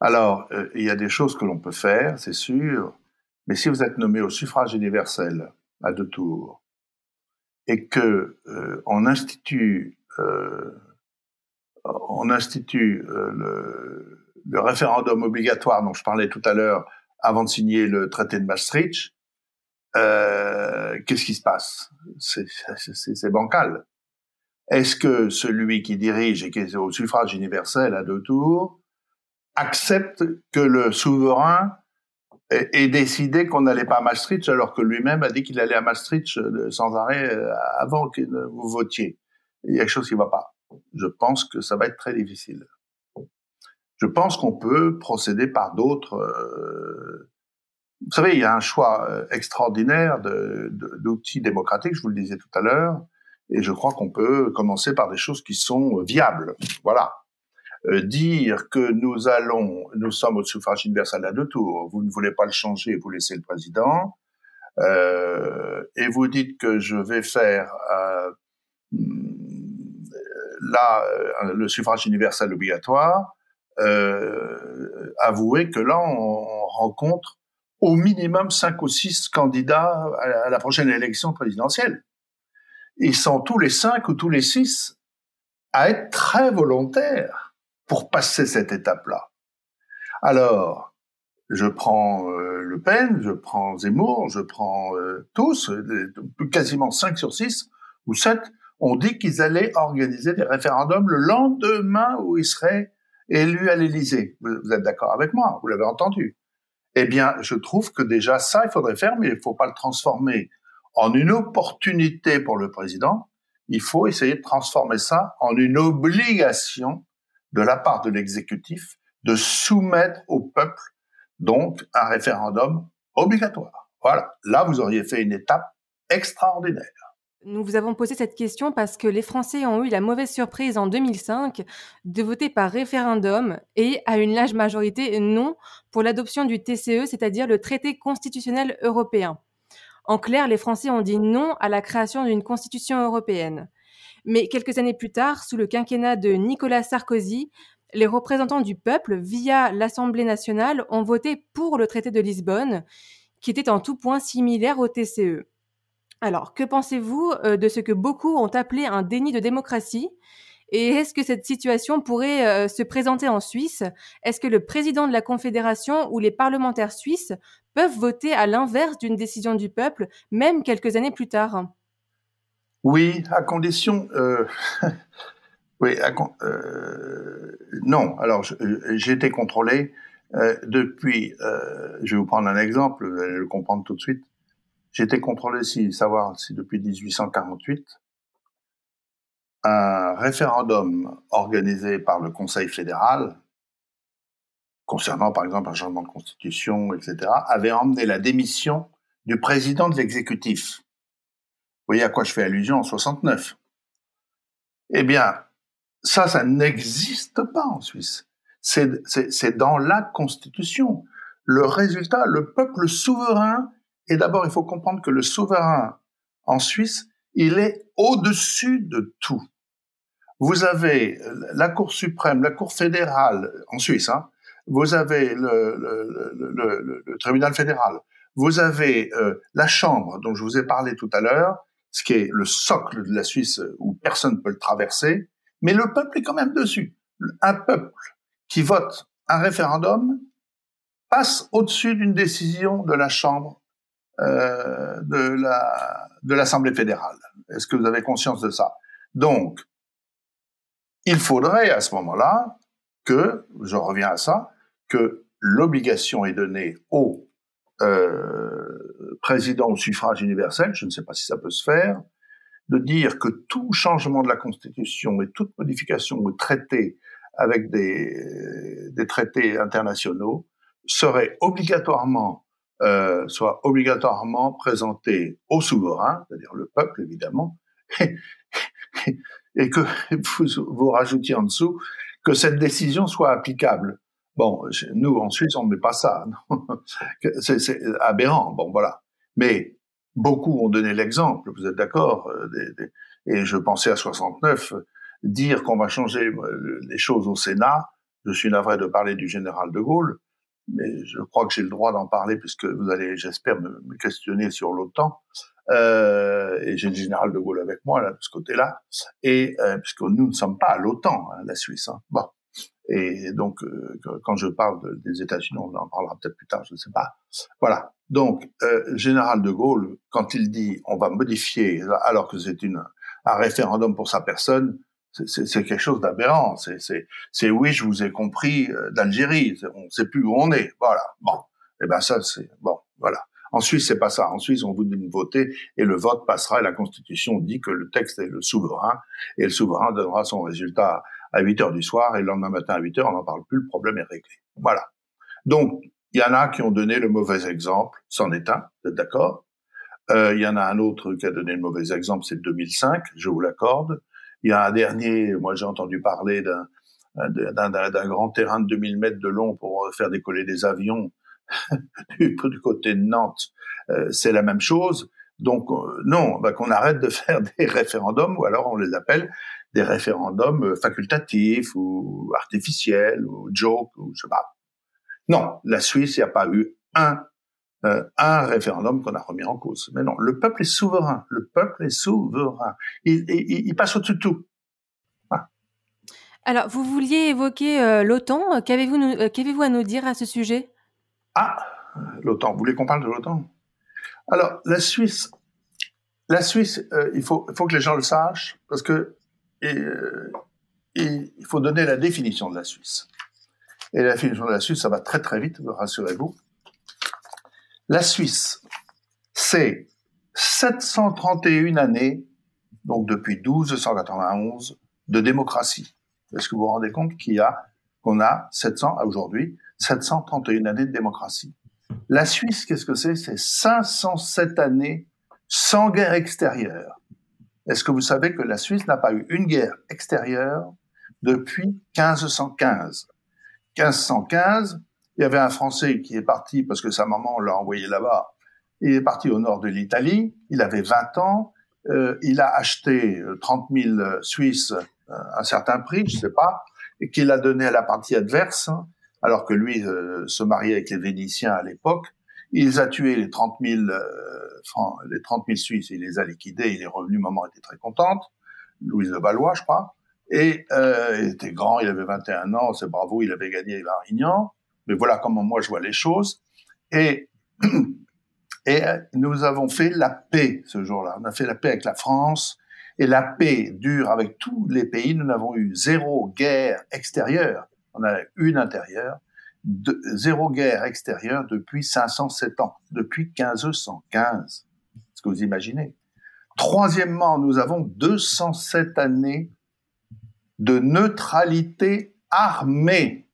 Alors, euh, il y a des choses que l'on peut faire, c'est sûr, mais si vous êtes nommé au suffrage universel à deux tours, et que euh, on institue, on institue le, le, référendum obligatoire dont je parlais tout à l'heure avant de signer le traité de Maastricht, euh, qu'est-ce qui se passe? C'est bancal. Est-ce que celui qui dirige et qui est au suffrage universel à deux tours accepte que le souverain et, décidé qu'on n'allait pas à Maastricht alors que lui-même a dit qu'il allait à Maastricht euh, sans arrêt euh, avant que vous votiez? Il y a quelque chose qui ne va pas. Je pense que ça va être très difficile. Je pense qu'on peut procéder par d'autres. Euh, vous savez, il y a un choix extraordinaire d'outils démocratiques, je vous le disais tout à l'heure, et je crois qu'on peut commencer par des choses qui sont viables. Voilà. Euh, dire que nous allons, nous sommes au suffrage universel à deux tours, vous ne voulez pas le changer, vous laissez le président, euh, et vous dites que je vais faire euh, là euh, le suffrage universel obligatoire, euh, avouez que là on rencontre au minimum cinq ou six candidats à la prochaine élection présidentielle. Ils sont tous les cinq ou tous les six à être très volontaires pour passer cette étape-là. Alors, je prends euh, Le Pen, je prends Zemmour, je prends euh, tous, quasiment 5 sur 6 ou 7 ont dit qu'ils allaient organiser des référendums le lendemain où ils seraient élus à l'Élysée. Vous, êtes d'accord avec moi, vous l'avez entendu. Eh bien, je trouve que déjà ça, il faudrait faire, mais il ne faut pas le transformer en une opportunité pour le président. Il faut essayer de transformer ça en une obligation de la part de l'exécutif de soumettre au peuple donc un référendum obligatoire. Voilà, là vous auriez fait une étape extraordinaire. Nous vous avons posé cette question parce que les Français ont eu la mauvaise surprise en 2005 de voter par référendum et à une large majorité non pour l'adoption du TCE, c'est-à-dire le traité constitutionnel européen. En clair, les Français ont dit non à la création d'une constitution européenne. Mais quelques années plus tard, sous le quinquennat de Nicolas Sarkozy, les représentants du peuple, via l'Assemblée nationale, ont voté pour le traité de Lisbonne, qui était en tout point similaire au TCE. Alors, que pensez-vous de ce que beaucoup ont appelé un déni de démocratie? Et est-ce que cette situation pourrait euh, se présenter en Suisse? Est-ce que le président de la Confédération ou les parlementaires suisses peuvent voter à l'inverse d'une décision du peuple, même quelques années plus tard? Oui, à condition... Euh... oui, euh... non. Alors, j'ai été contrôlé euh, depuis... Euh, je vais vous prendre un exemple, vous allez le comprendre tout de suite. J'ai été contrôlé si savoir si depuis 1848 un référendum organisé par le Conseil fédéral, concernant par exemple un changement de constitution, etc., avait emmené la démission du président de l'exécutif. Vous voyez à quoi je fais allusion en 69. Eh bien, ça, ça n'existe pas en Suisse. C'est dans la Constitution. Le résultat, le peuple souverain, et d'abord il faut comprendre que le souverain en Suisse, il est au-dessus de tout. Vous avez la Cour suprême, la Cour fédérale en Suisse, hein, vous avez le, tribunal fédéral, vous avez euh, la Chambre dont je vous ai parlé tout à l'heure, ce qui est le socle de la Suisse où personne ne peut le traverser, mais le peuple est quand même dessus. Un peuple qui vote un référendum passe au-dessus d'une décision de la Chambre euh, de la de l'Assemblée fédérale. Est-ce que vous avez conscience de ça? Donc, il faudrait à ce moment-là que, je reviens à ça, que l'obligation est donnée au euh, président au suffrage universel, je ne sais pas si ça peut se faire, de dire que tout changement de la Constitution et toute modification ou traité avec des, des traités internationaux serait obligatoirement euh, soit obligatoirement présenté au souverain, c'est-à-dire le peuple évidemment, et que vous, vous rajoutiez en dessous que cette décision soit applicable. Bon, nous, en Suisse, on ne met pas ça. C'est aberrant. Bon, voilà. Mais beaucoup ont donné l'exemple, vous êtes d'accord euh, Et je pensais à 69, dire qu'on va changer euh, les choses au Sénat, je suis navré de parler du général de Gaulle, mais je crois que j'ai le droit d'en parler puisque vous allez, j'espère, me, questionner sur l'OTAN. Euh, et j'ai le général de Gaulle avec moi là de ce côté-là, et euh, puisque nous ne sommes pas à l'OTAN, hein, la Suisse. Hein. Bon, et donc euh, quand je parle des États-Unis, on en parlera peut-être plus tard, je ne sais pas. Voilà. Donc, euh, général de Gaulle, quand il dit on va modifier, alors que c'est une un référendum pour sa personne, c'est quelque chose d'aberrant. C'est oui, je vous ai compris euh, d'Algérie. On ne sait plus où on est. Voilà. Bon. Eh ben ça, c'est bon. Voilà. En Suisse, c'est pas ça. En Suisse, on vous dit de voter et le vote passera et la Constitution dit que le texte est le souverain et le souverain donnera son résultat à 8 heures du soir et le lendemain matin à 8 heures, on n'en parle plus, le problème est réglé. Voilà. Donc, il y en a qui ont donné le mauvais exemple, c'en est un, d'accord euh, Il y en a un autre qui a donné le mauvais exemple, c'est 2005, je vous l'accorde. Il y a un dernier, moi j'ai entendu parler d'un d'un grand terrain de 2000 mètres de long pour faire décoller des avions du, côté de Nantes, euh, c'est la même chose. Donc euh, non, bah, qu'on arrête de faire des référendums, ou alors on les appelle des référendums euh, facultatifs ou artificiels ou joke ou je sais pas. Non, la Suisse, il n'y a pas eu un un référendum qu'on a remis en cause. Mais non, le peuple est souverain. Le peuple est souverain. Il, il, passe au-dessus de tout. Ah. Alors, vous vouliez évoquer l'OTAN. Qu'avez-vous, qu'avez-vous à nous dire à ce sujet? Ah, l'OTAN. Vous voulez qu'on parle de l'OTAN? Alors, la Suisse, la Suisse, euh, il, faut, faut que les gens le sachent, parce que euh, il faut donner la définition de la Suisse. Et la définition de la Suisse, ça va très très vite, rassurez-vous. La Suisse, c'est 731 années, donc depuis 1291, de démocratie. Est-ce que vous vous rendez compte qu'il y a, qu'on a 700 aujourd'hui 731 années de démocratie? La Suisse, qu'est-ce que c'est? C'est 507 années sans guerre extérieure. Est-ce que vous savez que la Suisse n'a pas eu une guerre extérieure depuis 1515 1515, il y avait un Français qui est parti parce que sa maman l'a envoyé là-bas. Il est parti au nord de l'Italie. Il avait 20 ans. Euh, il a acheté 30 euh, 000 Suisses à euh, un certain prix, je sais pas, et qu'il a donné à la partie adverse alors que lui euh, se mariait avec les Vénitiens à l'époque, Il a tués les 30 000 francs, les 30 000 Suisses, il les a liquidés, il est revenu, maman était très contente, Louise de Valois, je crois, et euh, il était grand, il avait 21 ans, c'est bravo, il avait gagné Varignan, mais voilà comment moi je vois les choses, et, et nous avons fait la paix ce jour-là, on a fait la paix avec la France, et la paix dure avec tous les pays, nous n'avons eu zéro guerre extérieure, on a une intérieure, zéro guerre extérieure depuis 507 ans, depuis 1515. Est-ce que vous imaginez? Troisièmement, nous avons 207 années de neutralité armée.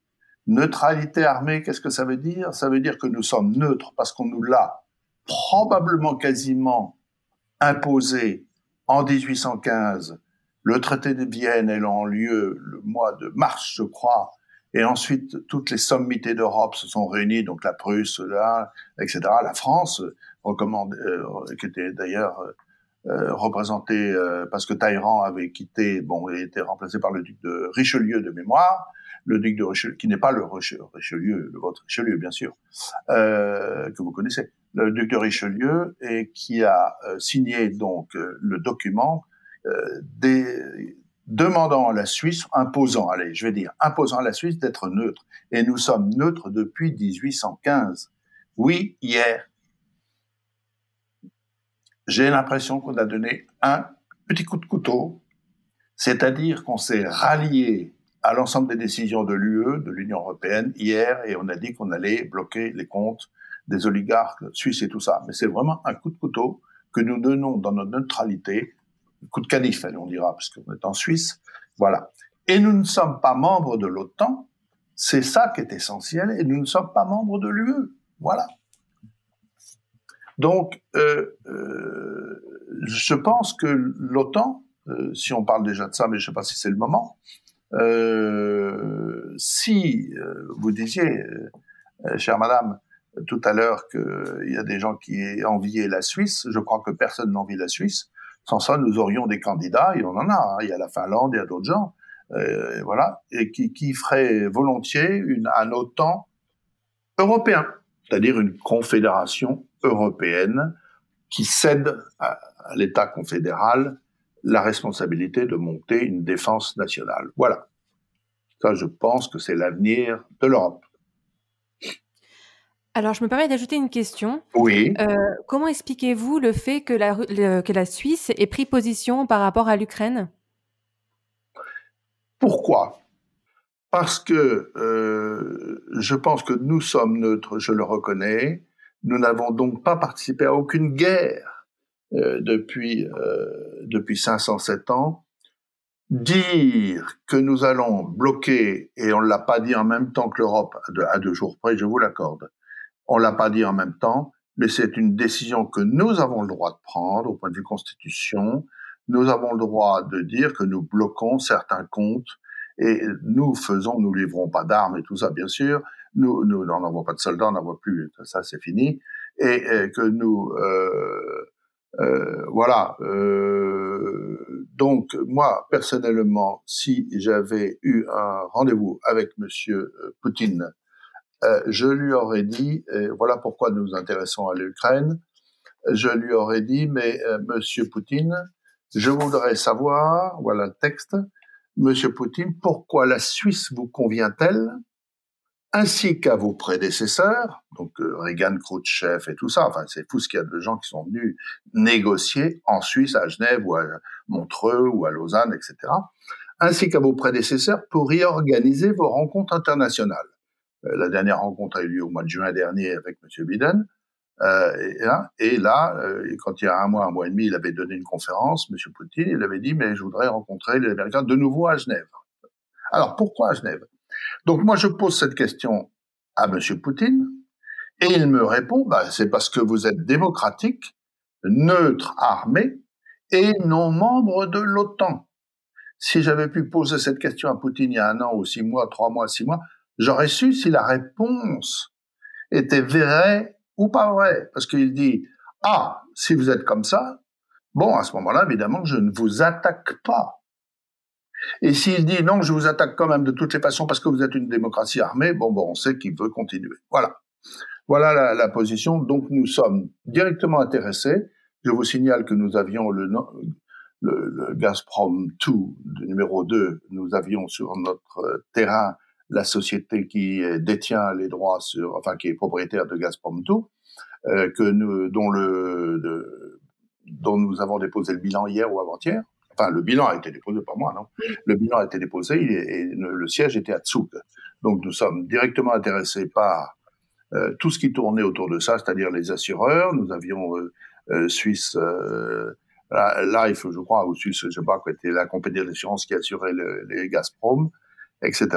Neutralité armée, qu'est-ce que ça veut dire? Ça veut dire que nous sommes neutres parce qu'on nous l'a probablement quasiment imposé en 1815. Le traité de Vienne ayant lieu le mois de mars, je crois, et ensuite, toutes les sommités d'Europe se sont réunies, donc la Prusse, là, etc. La France, recommande, euh, qui était d'ailleurs euh, représentée euh, parce que Talleyrand avait quitté, bon, et été remplacé par le duc de Richelieu de mémoire, le duc de Richelieu, qui n'est pas le Richelieu, le votre Richelieu, bien sûr, euh, que vous connaissez, le duc de Richelieu, et qui a signé donc le document demandant à la Suisse, imposant, allez, je vais dire, imposant à la Suisse d'être neutre. Et nous sommes neutres depuis 1815. Oui, hier. J'ai l'impression qu'on a donné un petit coup de couteau, c'est-à-dire qu'on s'est rallié à l'ensemble des décisions de l'UE, de l'Union européenne, hier, et on a dit qu'on allait bloquer les comptes des oligarques suisses et tout ça. Mais c'est vraiment un coup de couteau que nous donnons dans notre neutralité coup de canif, on dira, parce qu'on est en Suisse. Voilà. Et nous ne sommes pas membres de l'OTAN. C'est ça qui est essentiel. Et nous ne sommes pas membres de l'UE. Voilà. Donc, euh, euh, je pense que l'OTAN, euh, si on parle déjà de ça, mais je ne sais pas si c'est le moment, euh, si euh, vous disiez, euh, chère madame, tout à l'heure qu'il y a des gens qui enviaient la Suisse, je crois que personne n'envie la Suisse. Sans ça, nous aurions des candidats, et on en a. Hein. Il y a la Finlande, il y a d'autres gens, euh, voilà, et qui, qui feraient volontiers une, un OTAN européen, c'est-à-dire une confédération européenne qui cède à, à l'État confédéral la responsabilité de monter une défense nationale. Voilà. Ça, je pense que c'est l'avenir de l'Europe. Alors, je me permets d'ajouter une question. Oui. Euh, comment expliquez-vous le fait que la, le, que la Suisse ait pris position par rapport à l'Ukraine? Pourquoi? Parce que euh, je pense que nous sommes neutres, je le reconnais. Nous n'avons donc pas participé à aucune guerre depuis, euh, depuis 507 ans. Dire que nous allons bloquer, et on ne l'a pas dit en même temps que l'Europe, à deux jours près, je vous l'accorde, on l'a pas dit en même temps, mais c'est une décision que nous avons le droit de prendre au point de vue constitution. Nous avons le droit de dire que nous bloquons certains comptes et nous faisons, nous livrons pas d'armes et tout ça, bien sûr. Nous, nous, on n'envoie pas de soldats, on n'envoie plus, ça c'est fini. Et, et, que nous, euh, euh, voilà. Euh, donc moi personnellement, si j'avais eu un rendez-vous avec Monsieur Poutine euh, je lui aurais dit, voilà pourquoi nous nous intéressons à l'Ukraine, je lui aurais dit, mais Monsieur Poutine, je voudrais savoir, voilà le texte, Monsieur Poutine, pourquoi la Suisse vous convient-elle, ainsi qu'à vos prédécesseurs, donc euh, Reagan, Khrouchtchev et tout ça, enfin c'est fou ce qu'il y a de gens qui sont venus négocier en Suisse, à Genève ou à Montreux ou à Lausanne, etc., ainsi qu'à vos prédécesseurs pour réorganiser vos rencontres internationales. Euh, la dernière rencontre a eu lieu au mois de juin dernier avec M. Biden. Euh, et, hein, là, euh, quand il y a un mois, un mois et demi, il avait donné une conférence, M. Poutine, il avait dit, mais je voudrais rencontrer les Américains de nouveau à Genève. Alors, pourquoi à Genève? Donc, moi, je pose cette question à M. Poutine, et il me répond, bah, c'est parce que vous êtes démocratique, neutre, armé, et non membre de l'OTAN. Si j'avais pu poser cette question à Poutine il y a un an ou six mois, trois mois, six mois, J'aurais su si la réponse était vraie ou pas vraie. Parce qu'il dit, ah, si vous êtes comme ça, bon, à ce moment-là, évidemment, je ne vous attaque pas. Et s'il dit non, je vous attaque quand même de toutes les façons parce que vous êtes une démocratie armée, bon, bon, on sait qu'il veut continuer. Voilà. Voilà la, position. Donc nous sommes directement intéressés. Je vous signale que nous avions le, le, Gazprom 2, numéro 2, nous avions sur notre terrain la société qui détient les droits sur, enfin qui est propriétaire de Gazprom 2, euh, que nous, dont le, dont nous avons déposé le bilan hier ou avant-hier. Enfin, le bilan a été déposé par moi, non Le bilan a été déposé et, le, siège était à Tsug. Donc nous sommes directement intéressés par euh, tout ce qui tournait autour de ça, c'est-à-dire les assureurs. Nous avions euh, euh Suisse euh, Life, je crois, ou Suisse, je sais pas, qui était la compagnie d'assurance qui assurait les Gazprom, etc.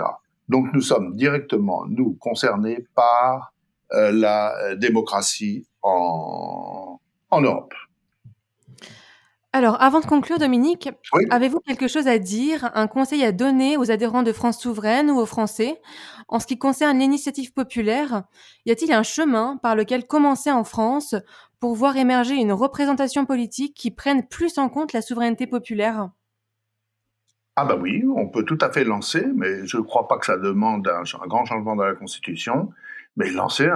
Donc nous sommes directement, nous, concernés par la démocratie en, en Europe. Alors, avant de conclure, Dominique, avez-vous quelque chose à dire, un conseil à donner aux adhérents de France souveraine ou aux Français? En ce qui concerne l'initiative populaire Y a-t-il un chemin par lequel commencer en France pour voir émerger une représentation politique qui prenne plus en compte la souveraineté populaire? Ah ben oui, on peut tout à fait lancer, mais je ne crois pas que ça demande un, grand changement dans la Constitution, mais lancer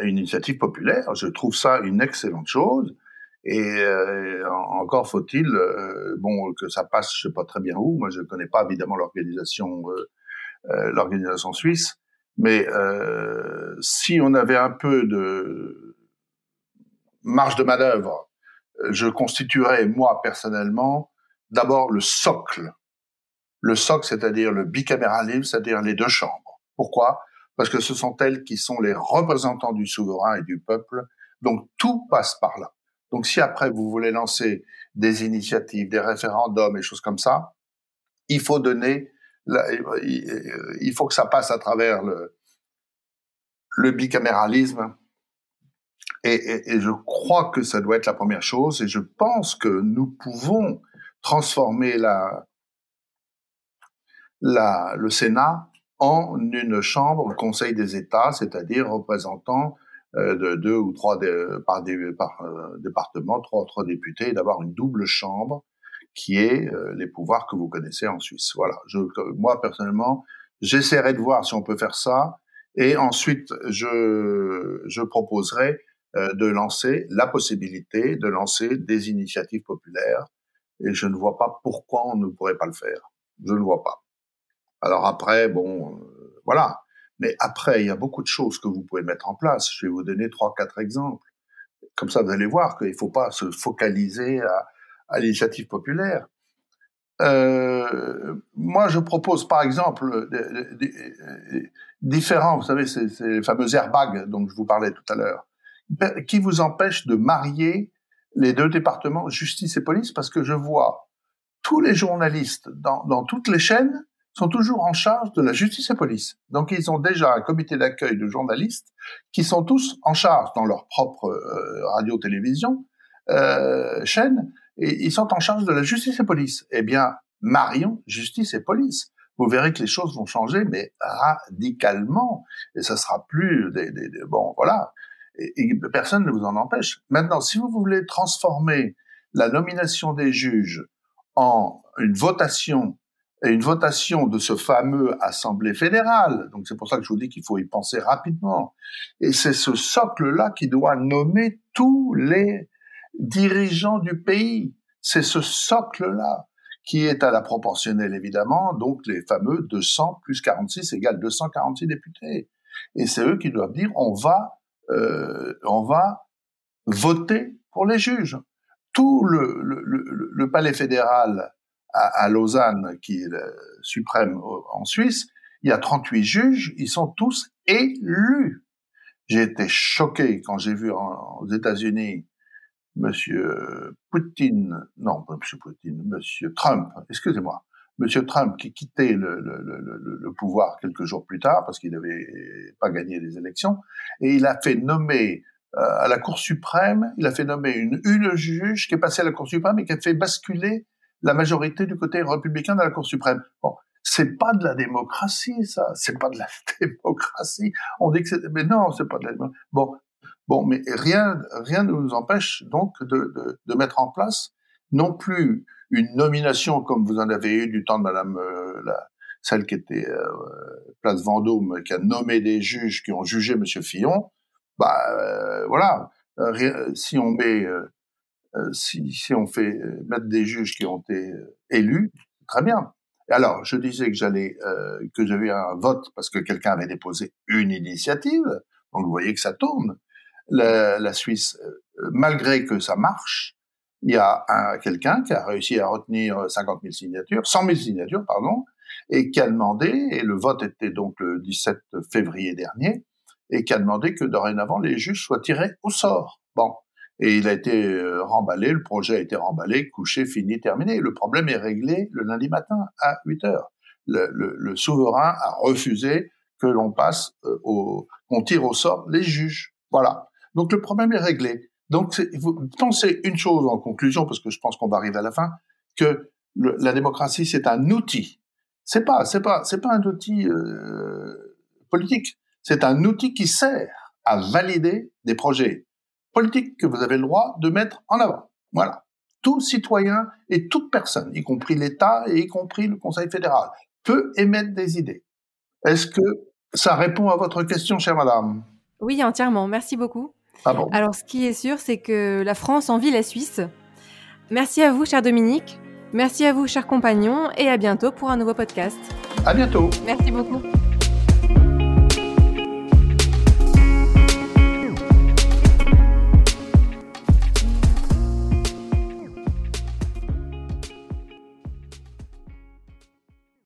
une initiative populaire, je trouve ça une excellente chose. Et euh, encore faut-il, euh, bon, que ça passe, je sais pas très bien où. Moi, je connais pas évidemment l'organisation, euh, l'organisation suisse, mais si on avait un peu de marge de manœuvre, je constituerais moi personnellement d'abord le socle, le socle, c'est-à-dire le bicaméralisme, c'est-à-dire les deux chambres. Pourquoi? Parce que ce sont elles qui sont les représentants du souverain et du peuple, donc tout passe par là. Donc si après vous voulez lancer des initiatives, des référendums et choses comme ça, il faut donner, il faut que ça passe à travers le, bicaméralisme. Et, je crois que ça doit être la première chose. Et je pense que nous pouvons transformer le Sénat en une chambre, le Conseil des États, c'est-à-dire représentant de deux ou trois par, des, par euh, département, trois trois députés, d'avoir une double chambre qui est euh, les pouvoirs que vous connaissez en Suisse. Voilà. Je, moi personnellement, j'essaierai de voir si on peut faire ça, et ensuite je, je proposerai de lancer la possibilité de lancer des initiatives populaires, et je ne vois pas pourquoi on ne pourrait pas le faire. Je ne vois pas. Alors après, bon, voilà. Mais après, il y a beaucoup de choses que vous pouvez mettre en place. Je vais vous donner trois, quatre exemples. Comme ça, vous allez voir qu'il ne faut pas se focaliser à, à l'initiative populaire. Euh, moi, je propose par exemple différents, vous savez, ces, ces fameux airbags dont je vous parlais tout à l'heure, qui vous empêchent de marier les deux départements, justice et police, parce que je vois tous les journalistes dans, dans toutes les chaînes sont toujours en charge de la justice et police. Donc ils ont déjà un comité d'accueil de journalistes qui sont tous en charge dans leur propre euh, radio-télévision euh, chaîne et ils sont en charge de la justice et police. Eh bien, marions justice et police. Vous verrez que les choses vont changer, mais radicalement, et ça sera plus des, des, bon, voilà. Et personne ne vous en empêche. Maintenant, si vous voulez transformer la nomination des juges en une votation une votation de ce fameux Assemblée fédérale. Donc c'est pour ça que je vous dis qu'il faut y penser rapidement. Et c'est ce socle-là qui doit nommer tous les dirigeants du pays. C'est ce socle-là qui est à la proportionnelle évidemment, donc les fameux 200 plus 46 égale 246 députés. Et c'est eux qui doivent dire on va, euh, on va voter pour les juges. Tout le, le, le, le palais fédéral à, Lausanne, qui est le suprême en Suisse, il y a 38 juges, ils sont tous élus. J'ai été choqué quand j'ai vu aux États-Unis Monsieur Poutine, non, Monsieur Poutine, Monsieur Trump, excusez-moi, Monsieur Trump qui quittait le, le, le, le, pouvoir quelques jours plus tard parce qu'il n'avait pas gagné les élections, et il a fait nommer euh, à la Cour suprême, il a fait nommer une, une juge qui est passée à la Cour suprême et qui a fait basculer la majorité du côté républicain de la Cour suprême. Bon, c'est pas de la démocratie, ça. C'est pas de la démocratie. On dit que c'est, mais non, c'est pas de la démocratie. Bon, bon, mais rien, rien ne nous empêche donc de, de, mettre en place non plus une nomination comme vous en avez eu du temps de Madame euh, la, celle qui était euh, place Vendôme, qui a nommé des juges qui ont jugé Monsieur Fillon. Bah euh, voilà, si on met, si, si on fait mettre des juges qui ont été élus, très bien. Alors, je disais que j'allais, que j'avais un vote parce que quelqu'un avait déposé une initiative. Donc, vous voyez que ça tourne. La, la Suisse, malgré que ça marche, il y a quelqu'un qui a réussi à retenir 50 000 signatures, 100 000 signatures, pardon, et qui a demandé, et le vote était donc le 17 février dernier, et qui a demandé que dorénavant les juges soient tirés au sort. Bon. Et il a été euh, remballé, le projet a été remballé, couché, fini, terminé. Le problème est réglé le lundi matin à 8 heures. Le, le, le souverain a refusé que l'on passe euh, au, qu'on tire au sort les juges. Voilà. Donc le problème est réglé. Donc, vous pensez une chose en conclusion, parce que je pense qu'on va arriver à la fin, que le, la démocratie c'est un outil. C'est pas, c'est pas, c'est pas un outil euh, politique. C'est un outil qui sert à valider des projets politiques que vous avez le droit de mettre en avant. Voilà. Tout citoyen et toute personne, y compris l'État et y compris le Conseil fédéral, peut émettre des idées. Est-ce que ça répond à votre question, chère madame? Oui, entièrement. Merci beaucoup. Ah bon? Alors, ce qui est sûr, c'est que la France envie la Suisse. Merci à vous, cher Dominique. Merci à vous, chers compagnons, et à bientôt pour un nouveau podcast. À bientôt. Merci beaucoup.